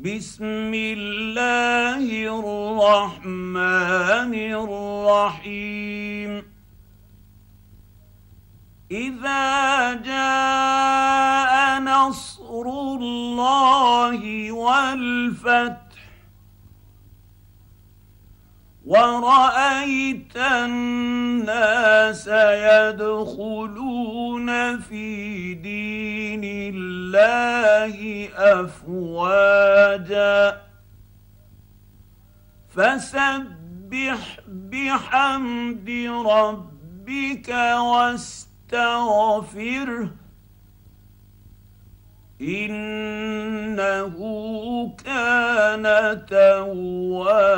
بسم الله الرحمن الرحيم. إذا جاء نصر الله والفتح ورأيت الناس يدخلون في دين الله أفواجا. فسبح بحمد ربك واستغفره. إنه كان توابا.